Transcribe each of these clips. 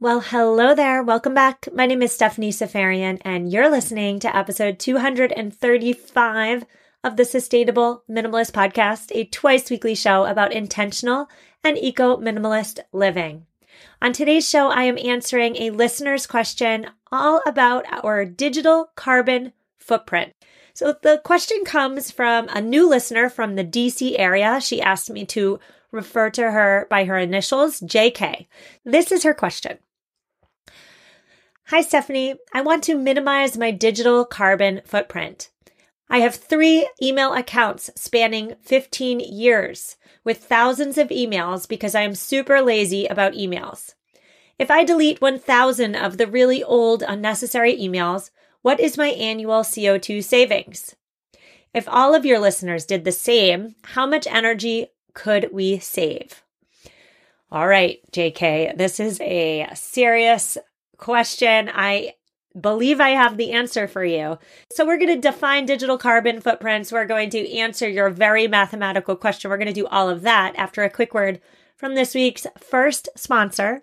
Well, hello there. Welcome back. My name is Stephanie Seferian, and you're listening to episode 235 of the Sustainable Minimalist Podcast, a twice weekly show about intentional and eco minimalist living. On today's show, I am answering a listener's question all about our digital carbon footprint. So the question comes from a new listener from the DC area. She asked me to refer to her by her initials, JK. This is her question. Hi, Stephanie. I want to minimize my digital carbon footprint. I have three email accounts spanning 15 years with thousands of emails because I am super lazy about emails. If I delete 1,000 of the really old, unnecessary emails, what is my annual CO2 savings? If all of your listeners did the same, how much energy could we save? All right, JK, this is a serious question. I believe I have the answer for you. So, we're going to define digital carbon footprints. We're going to answer your very mathematical question. We're going to do all of that after a quick word from this week's first sponsor,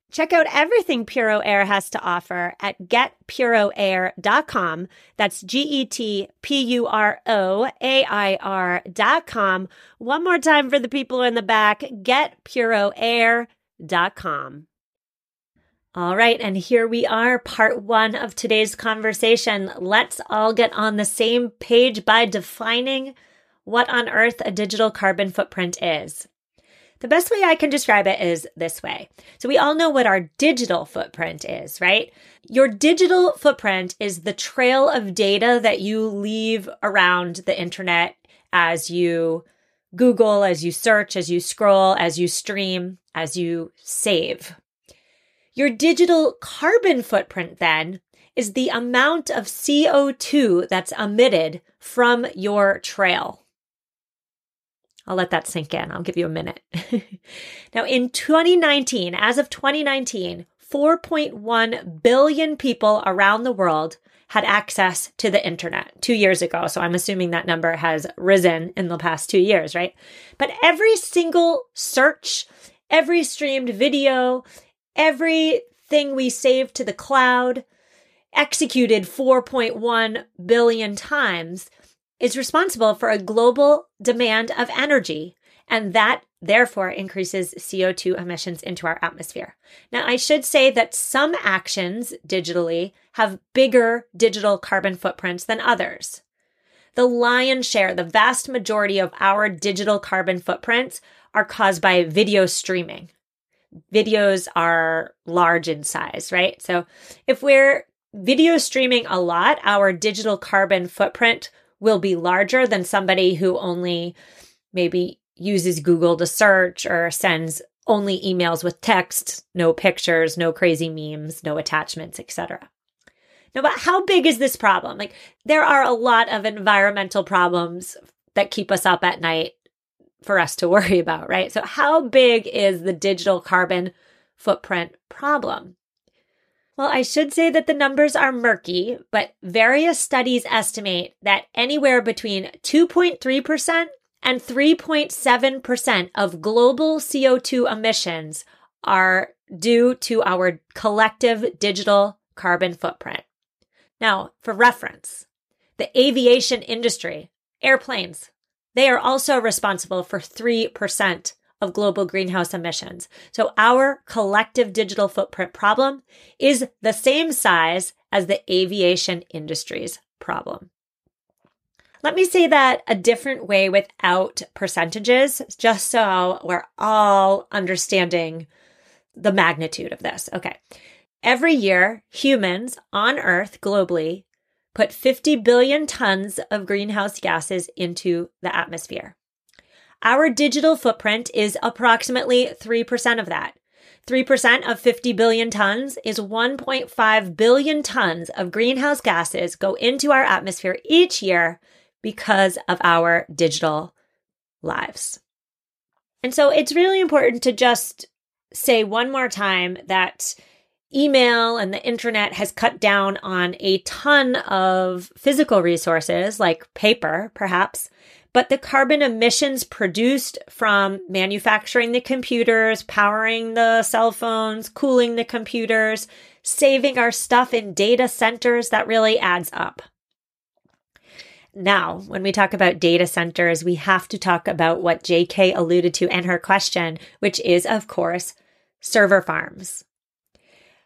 Check out everything Puro Air has to offer at getpuroair.com. That's G E T P U R O A I R.com. One more time for the people in the back getpuroair.com. All right, and here we are, part one of today's conversation. Let's all get on the same page by defining what on earth a digital carbon footprint is. The best way I can describe it is this way. So we all know what our digital footprint is, right? Your digital footprint is the trail of data that you leave around the internet as you Google, as you search, as you scroll, as you stream, as you save. Your digital carbon footprint then is the amount of CO2 that's emitted from your trail. I'll let that sink in. I'll give you a minute. now, in 2019, as of 2019, 4.1 billion people around the world had access to the internet two years ago. So I'm assuming that number has risen in the past two years, right? But every single search, every streamed video, everything we saved to the cloud, executed 4.1 billion times is responsible for a global demand of energy, and that therefore increases CO2 emissions into our atmosphere. Now, I should say that some actions digitally have bigger digital carbon footprints than others. The lion's share, the vast majority of our digital carbon footprints are caused by video streaming. Videos are large in size, right? So if we're video streaming a lot, our digital carbon footprint will be larger than somebody who only maybe uses Google to search or sends only emails with text, no pictures, no crazy memes, no attachments, etc. Now, but how big is this problem? Like, there are a lot of environmental problems that keep us up at night for us to worry about, right? So, how big is the digital carbon footprint problem? Well, I should say that the numbers are murky, but various studies estimate that anywhere between 2.3% and 3.7% of global CO2 emissions are due to our collective digital carbon footprint. Now, for reference, the aviation industry, airplanes, they are also responsible for 3% of global greenhouse emissions. So our collective digital footprint problem is the same size as the aviation industry's problem. Let me say that a different way without percentages, just so we're all understanding the magnitude of this. Okay. Every year, humans on Earth globally put 50 billion tons of greenhouse gases into the atmosphere. Our digital footprint is approximately 3% of that. 3% of 50 billion tons is 1.5 billion tons of greenhouse gases go into our atmosphere each year because of our digital lives. And so it's really important to just say one more time that email and the internet has cut down on a ton of physical resources like paper, perhaps, but the carbon emissions produced from manufacturing the computers, powering the cell phones, cooling the computers, saving our stuff in data centers, that really adds up. Now, when we talk about data centers, we have to talk about what JK alluded to in her question, which is, of course, server farms.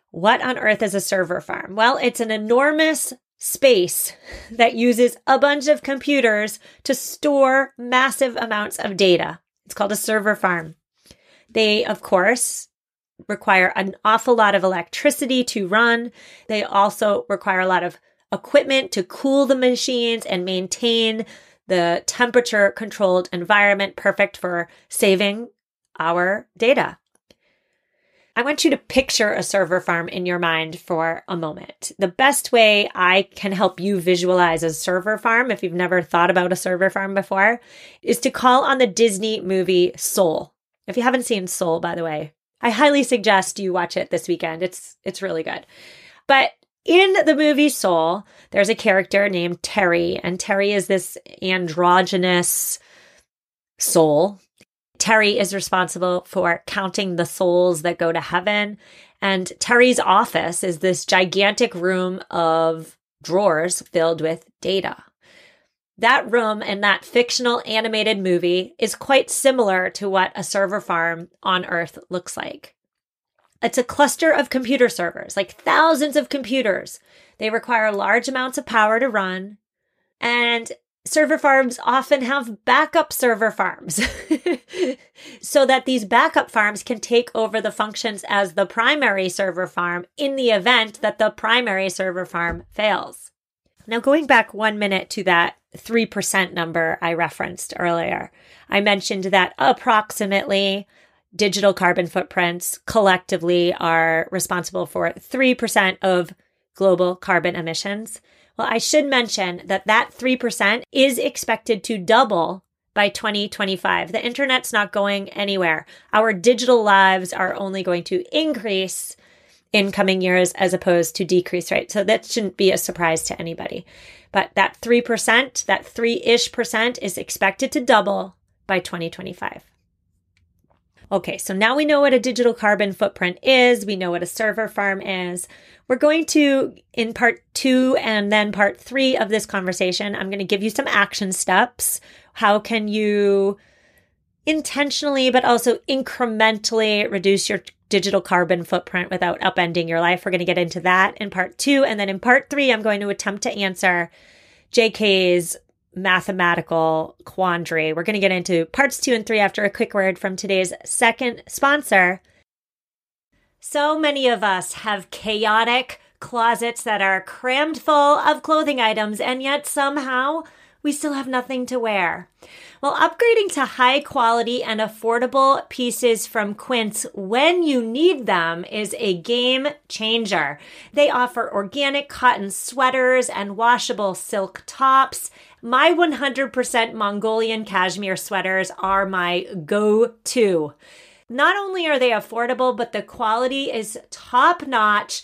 What on earth is a server farm? Well, it's an enormous space that uses a bunch of computers to store massive amounts of data. It's called a server farm. They, of course, require an awful lot of electricity to run. They also require a lot of equipment to cool the machines and maintain the temperature controlled environment perfect for saving our data. I want you to picture a server farm in your mind for a moment. The best way I can help you visualize a server farm, if you've never thought about a server farm before, is to call on the Disney movie Soul. If you haven't seen Soul, by the way, I highly suggest you watch it this weekend. It's it's really good. But in the movie Soul, there's a character named Terry, and Terry is this androgynous soul Terry is responsible for counting the souls that go to heaven. And Terry's office is this gigantic room of drawers filled with data. That room in that fictional animated movie is quite similar to what a server farm on Earth looks like. It's a cluster of computer servers, like thousands of computers. They require large amounts of power to run. And server farms often have backup server farms so that these backup farms can take over the functions as the primary server farm in the event that the primary server farm fails. Now, going back one minute to that 3% number I referenced earlier, I mentioned that approximately digital carbon footprints collectively are responsible for 3% of global carbon emissions. Well, I should mention that that 3% is expected to double by 2025. The internet's not going anywhere. Our digital lives are only going to increase in coming years as opposed to decrease, right? So that shouldn't be a surprise to anybody. But that 3%, that 3 ish percent is expected to double by 2025. Okay, so now we know what a digital carbon footprint is. We know what a server farm is. We're going to, in part two and then part three of this conversation, I'm going to give you some action steps. How can you intentionally, but also incrementally reduce your digital carbon footprint without upending your life? We're going to get into that in part two. And then in part three, I'm going to attempt to answer JK's mathematical quandary. We're going to get into parts two and three after a quick word from today's second sponsor. So many of us have chaotic closets that are crammed full of clothing items, and yet somehow we still have nothing to wear. Well, upgrading to high quality and affordable pieces from Quince when you need them is a game changer. They offer organic cotton sweaters and washable silk tops. My 100% Mongolian cashmere sweaters are my go to. Not only are they affordable, but the quality is top notch.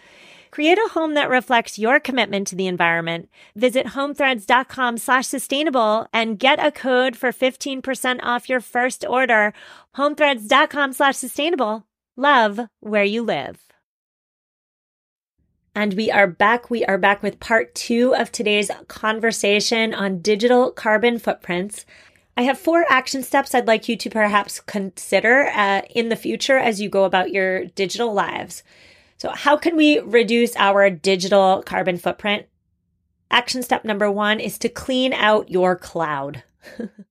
Create a home that reflects your commitment to the environment. Visit homethreads.com slash sustainable and get a code for 15% off your first order. Homethreads.com slash sustainable. Love where you live. And we are back. We are back with part two of today's conversation on digital carbon footprints. I have four action steps I'd like you to perhaps consider uh, in the future as you go about your digital lives. So, how can we reduce our digital carbon footprint? Action step number one is to clean out your cloud.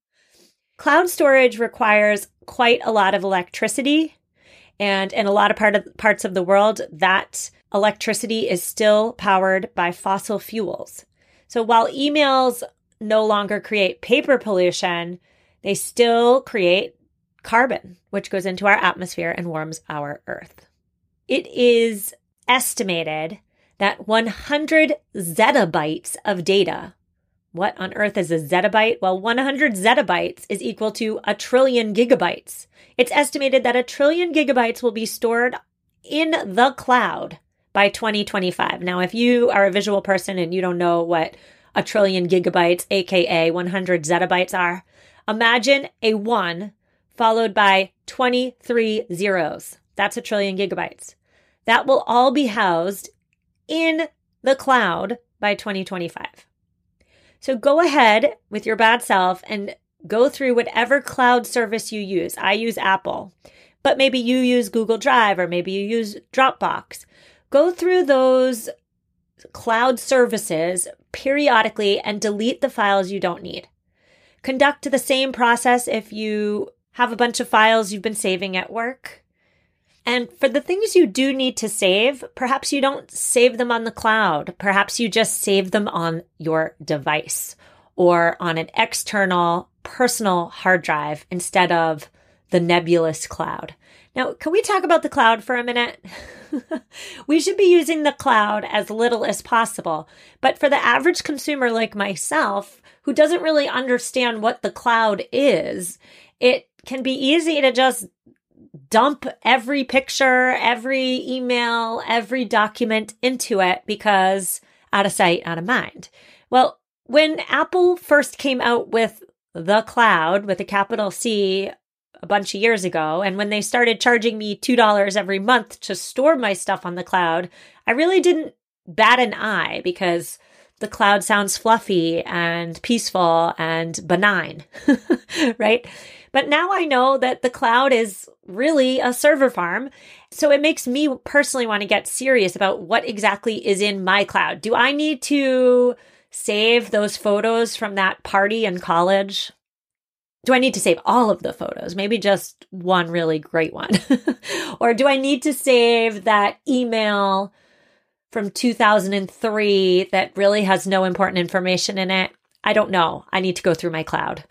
cloud storage requires quite a lot of electricity. And in a lot of part of, parts of the world, that electricity is still powered by fossil fuels. So while emails no longer create paper pollution, they still create carbon, which goes into our atmosphere and warms our earth. It is estimated that 100 zettabytes of data. What on earth is a zettabyte? Well, 100 zettabytes is equal to a trillion gigabytes. It's estimated that a trillion gigabytes will be stored in the cloud by 2025. Now, if you are a visual person and you don't know what a trillion gigabytes, aka 100 zettabytes are, imagine a 1 followed by 23 zeros. That's a trillion gigabytes. That will all be housed in the cloud by 2025. So go ahead with your bad self and go through whatever cloud service you use. I use Apple, but maybe you use Google Drive or maybe you use Dropbox. Go through those cloud services periodically and delete the files you don't need. Conduct the same process if you have a bunch of files you've been saving at work. And for the things you do need to save, perhaps you don't save them on the cloud. Perhaps you just save them on your device or on an external personal hard drive instead of the nebulous cloud. Now, can we talk about the cloud for a minute? we should be using the cloud as little as possible. But for the average consumer like myself, who doesn't really understand what the cloud is, it can be easy to just dump every picture, every email, every document into it because out of sight, out of mind. Well, when Apple first came out with the cloud with a capital C a bunch of years ago, and when they started charging me $2 every month to store my stuff on the cloud, I really didn't bat an eye because the cloud sounds fluffy and peaceful and benign, right? But now I know that the cloud is really a server farm. So it makes me personally want to get serious about what exactly is in my cloud. Do I need to save those photos from that party in college? Do I need to save all of the photos? Maybe just one really great one. or do I need to save that email from 2003 that really has no important information in it? I don't know. I need to go through my cloud.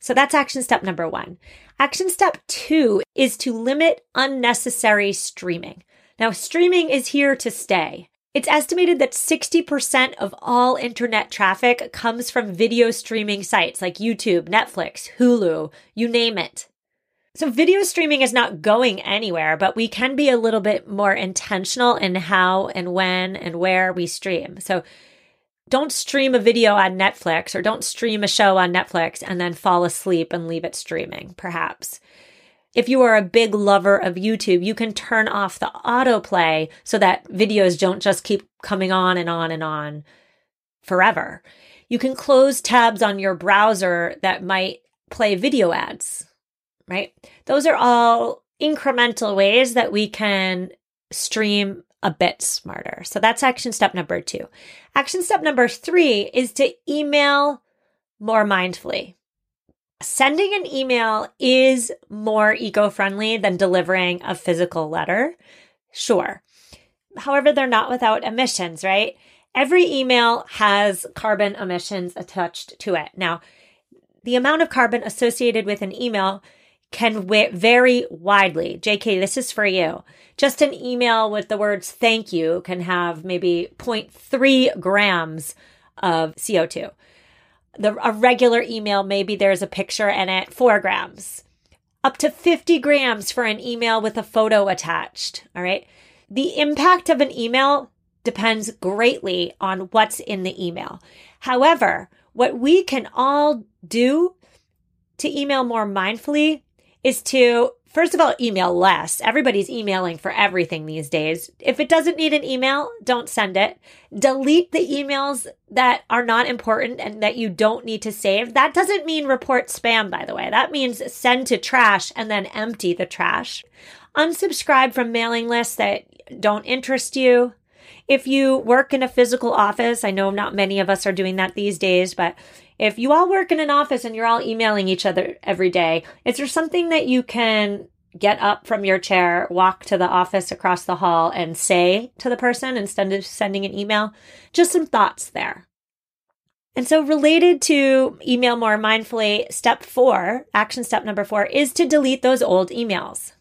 So that's action step number one. Action step two is to limit unnecessary streaming. Now, streaming is here to stay. It's estimated that 60% of all internet traffic comes from video streaming sites like YouTube, Netflix, Hulu, you name it. So, video streaming is not going anywhere, but we can be a little bit more intentional in how and when and where we stream. So, don't stream a video on Netflix or don't stream a show on Netflix and then fall asleep and leave it streaming, perhaps. If you are a big lover of YouTube, you can turn off the autoplay so that videos don't just keep coming on and on and on forever. You can close tabs on your browser that might play video ads, right? Those are all incremental ways that we can stream a bit smarter. So that's action step number two. Action step number three is to email more mindfully. Sending an email is more eco friendly than delivering a physical letter. Sure. However, they're not without emissions, right? Every email has carbon emissions attached to it. Now, the amount of carbon associated with an email can vary widely. JK, this is for you. Just an email with the words thank you can have maybe 0.3 grams of CO2. The, a regular email, maybe there's a picture in it, four grams. Up to 50 grams for an email with a photo attached. All right. The impact of an email depends greatly on what's in the email. However, what we can all do to email more mindfully is to First of all, email less. Everybody's emailing for everything these days. If it doesn't need an email, don't send it. Delete the emails that are not important and that you don't need to save. That doesn't mean report spam, by the way. That means send to trash and then empty the trash. Unsubscribe from mailing lists that don't interest you. If you work in a physical office, I know not many of us are doing that these days, but if you all work in an office and you're all emailing each other every day, is there something that you can get up from your chair, walk to the office across the hall, and say to the person instead of sending an email? Just some thoughts there. And so, related to email more mindfully, step four, action step number four, is to delete those old emails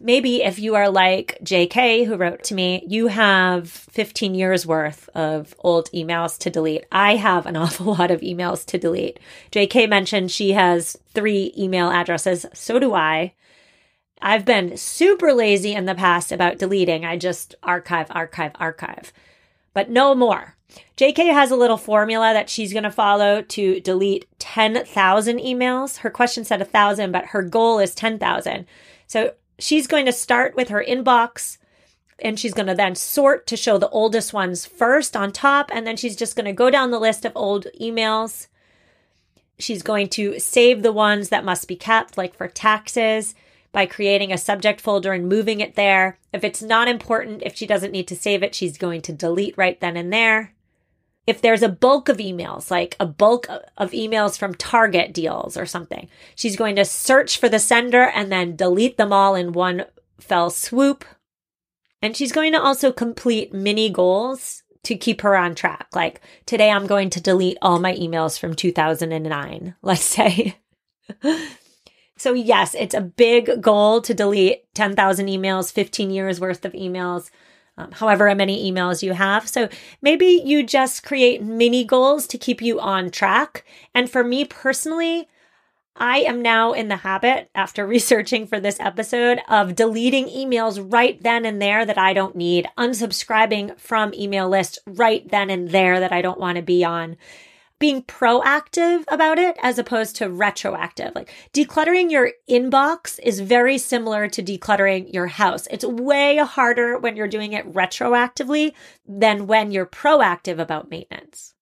maybe if you are like JK, who wrote to me, you have 15 years worth of old emails to delete. I have an awful lot of emails to delete. JK mentioned she has three email addresses. So do I. I've been super lazy in the past about deleting. I just archive, archive, archive, but no more. JK has a little formula that she's going to follow to delete 10,000 emails. Her question said 1,000, but her goal is 10,000. So she's going to start with her inbox and she's going to then sort to show the oldest ones first on top. And then she's just going to go down the list of old emails. She's going to save the ones that must be kept, like for taxes, by creating a subject folder and moving it there. If it's not important, if she doesn't need to save it, she's going to delete right then and there if there's a bulk of emails, like a bulk of emails from Target deals or something, she's going to search for the sender and then delete them all in one fell swoop. And she's going to also complete mini goals to keep her on track. Like today, I'm going to delete all my emails from 2009, let's say. so, yes, it's a big goal to delete 10,000 emails, 15 years worth of emails um, however many emails you have. So maybe you just create mini goals to keep you on track. And for me personally, I am now in the habit, after researching for this episode, of deleting emails right then and there that I don't need, unsubscribing from email lists right then and there that I don't want to be on being proactive about it as opposed to retroactive. Like decluttering your inbox is very similar to decluttering your house. It's way harder when you're doing it retroactively than when you're proactive about maintenance.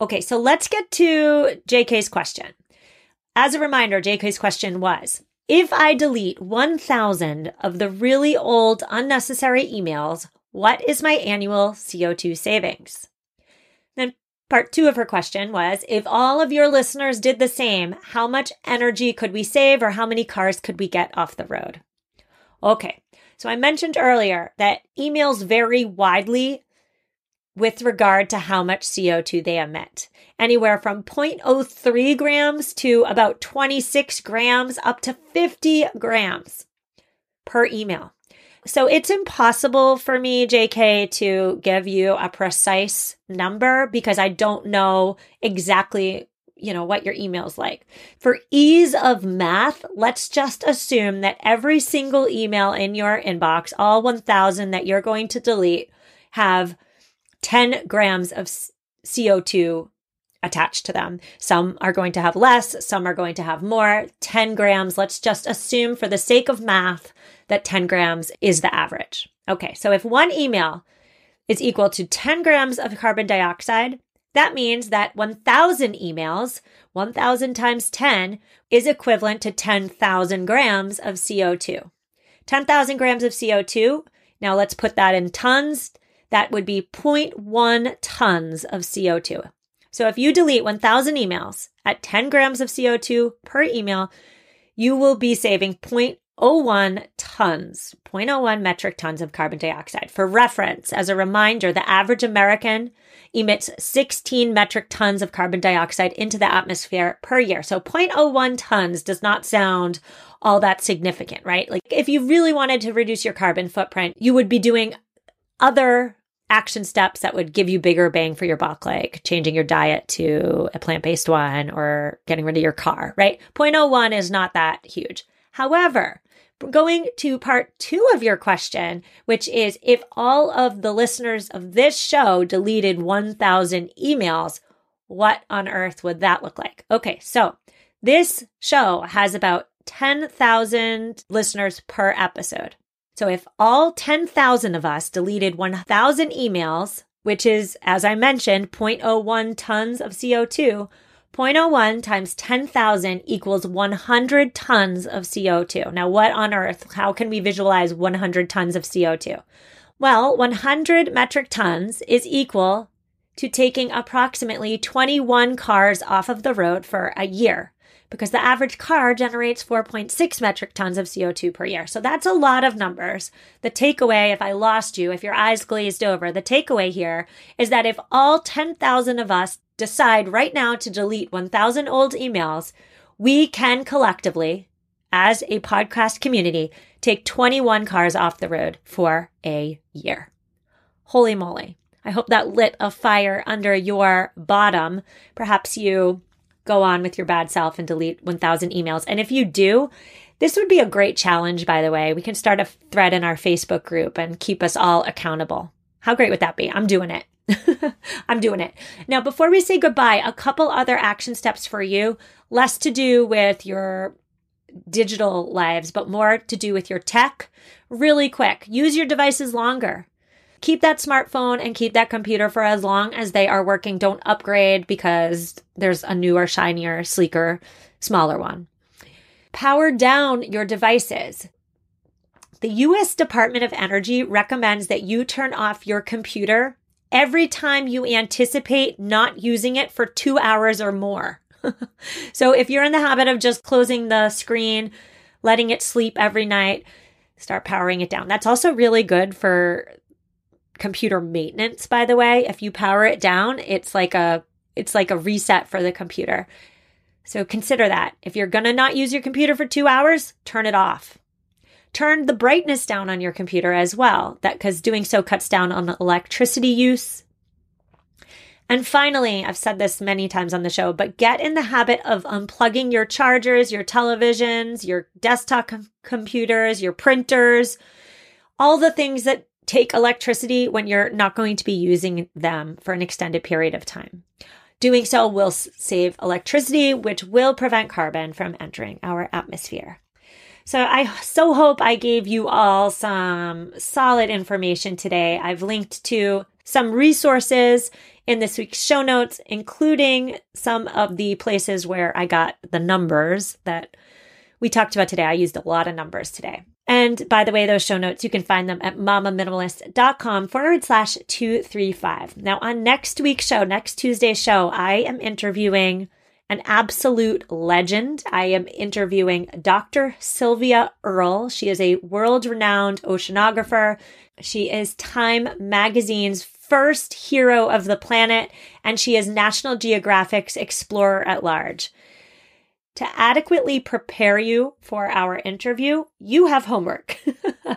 Okay, so let's get to JK's question. As a reminder, JK's question was If I delete 1,000 of the really old, unnecessary emails, what is my annual CO2 savings? Then Part two of her question was If all of your listeners did the same, how much energy could we save or how many cars could we get off the road? Okay, so I mentioned earlier that emails vary widely with regard to how much CO2 they emit. Anywhere from 0.03 grams to about 26 grams up to 50 grams per email. So it's impossible for me, JK, to give you a precise number because I don't know exactly you know what your email's like. For ease of math, let's just assume that every single email in your inbox, all 1000 that you're going to delete, have 10 grams of CO2 attached to them. Some are going to have less, some are going to have more. 10 grams, let's just assume for the sake of math that 10 grams is the average. Okay, so if one email is equal to 10 grams of carbon dioxide, That means that 1,000 emails, 1,000 times 10, is equivalent to 10,000 grams of CO2. 10,000 grams of CO2. Now let's put that in tons. That would be 0.1 tons of CO2. So if you delete 1,000 emails at 10 grams of CO2 per email, you will be saving 0.01 tons, 0.01 metric tons of carbon dioxide. For reference, as a reminder, the average American emits 16 metric tons of carbon dioxide into the atmosphere per year. So 0.01 tons does not sound all that significant, right? Like if you really wanted to reduce your carbon footprint, you would be doing other action steps that would give you bigger bang for your buck, like changing your diet to a plant based one or getting rid of your car, right? 0.01 is not that huge. However, going to part two of your question, which is if all of the listeners of this show deleted 1,000 emails, what on earth would that look like? Okay, so this show has about 10,000 listeners per episode. So if all 10,000 of us deleted 1,000 emails, which is, as I mentioned, 0.01 tons of CO2, 0.01 times 10,000 equals 100 tons of CO2. Now, what on earth? How can we visualize 100 tons of CO2? Well, 100 metric tons is equal to taking approximately 21 cars off of the road for a year because the average car generates 4.6 metric tons of CO2 per year. So that's a lot of numbers. The takeaway, if I lost you, if your eyes glazed over, the takeaway here is that if all 10,000 of us decide right now to delete 1,000 old emails, we can collectively, as a podcast community, take 21 cars off the road for a year. Holy moly. I hope that lit a fire under your bottom. Perhaps you go on with your bad self and delete 1000 emails. And if you do, this would be a great challenge, by the way. We can start a thread in our Facebook group and keep us all accountable. How great would that be? I'm doing it. I'm doing it. Now, before we say goodbye, a couple other action steps for you, less to do with your digital lives, but more to do with your tech. Really quick, use your devices longer keep that smartphone and keep that computer for as long as they are working. Don't upgrade because there's a newer, shinier, sleeker, smaller one. Power down your devices. The US Department of Energy recommends that you turn off your computer every time you anticipate not using it for two hours or more. so if you're in the habit of just closing the screen, letting it sleep every night, start powering it down. That's also really good for computer maintenance by the way if you power it down it's like a it's like a reset for the computer so consider that if you're going to not use your computer for 2 hours turn it off turn the brightness down on your computer as well that cuz doing so cuts down on electricity use and finally, I've said this many times on the show, but get in the habit of unplugging your chargers, your televisions, your desktop com- computers, your printers, all the things that take electricity when you're not going to be using them for an extended period of time. Doing so will save electricity, which will prevent carbon from entering our atmosphere. So I so hope I gave you all some solid information today. I've linked to some resources in this week's show notes, including some of the places where I got the numbers that we talked about today. I used a lot of numbers today. And by the way, those show notes, you can find them at mamaminimalist.com forward slash 235. Now, on next week's show, next Tuesday's show, I am interviewing an absolute legend. I am interviewing Dr. Sylvia Earle. She is a world renowned oceanographer. She is Time Magazine's first hero of the planet, and she is National Geographic's Explorer at Large. To adequately prepare you for our interview, you have homework.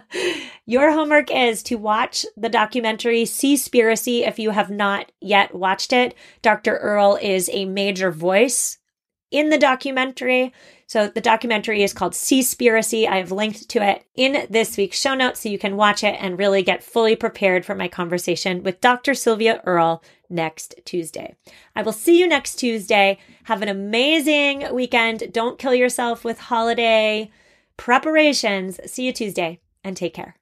Your homework is to watch the documentary Seaspiracy if you have not yet watched it. Dr. Earle is a major voice in the documentary. So the documentary is called Seaspiracy. I have linked to it in this week's show notes so you can watch it and really get fully prepared for my conversation with Dr. Sylvia Earle next Tuesday. I will see you next Tuesday. Have an amazing weekend. Don't kill yourself with holiday preparations. See you Tuesday and take care.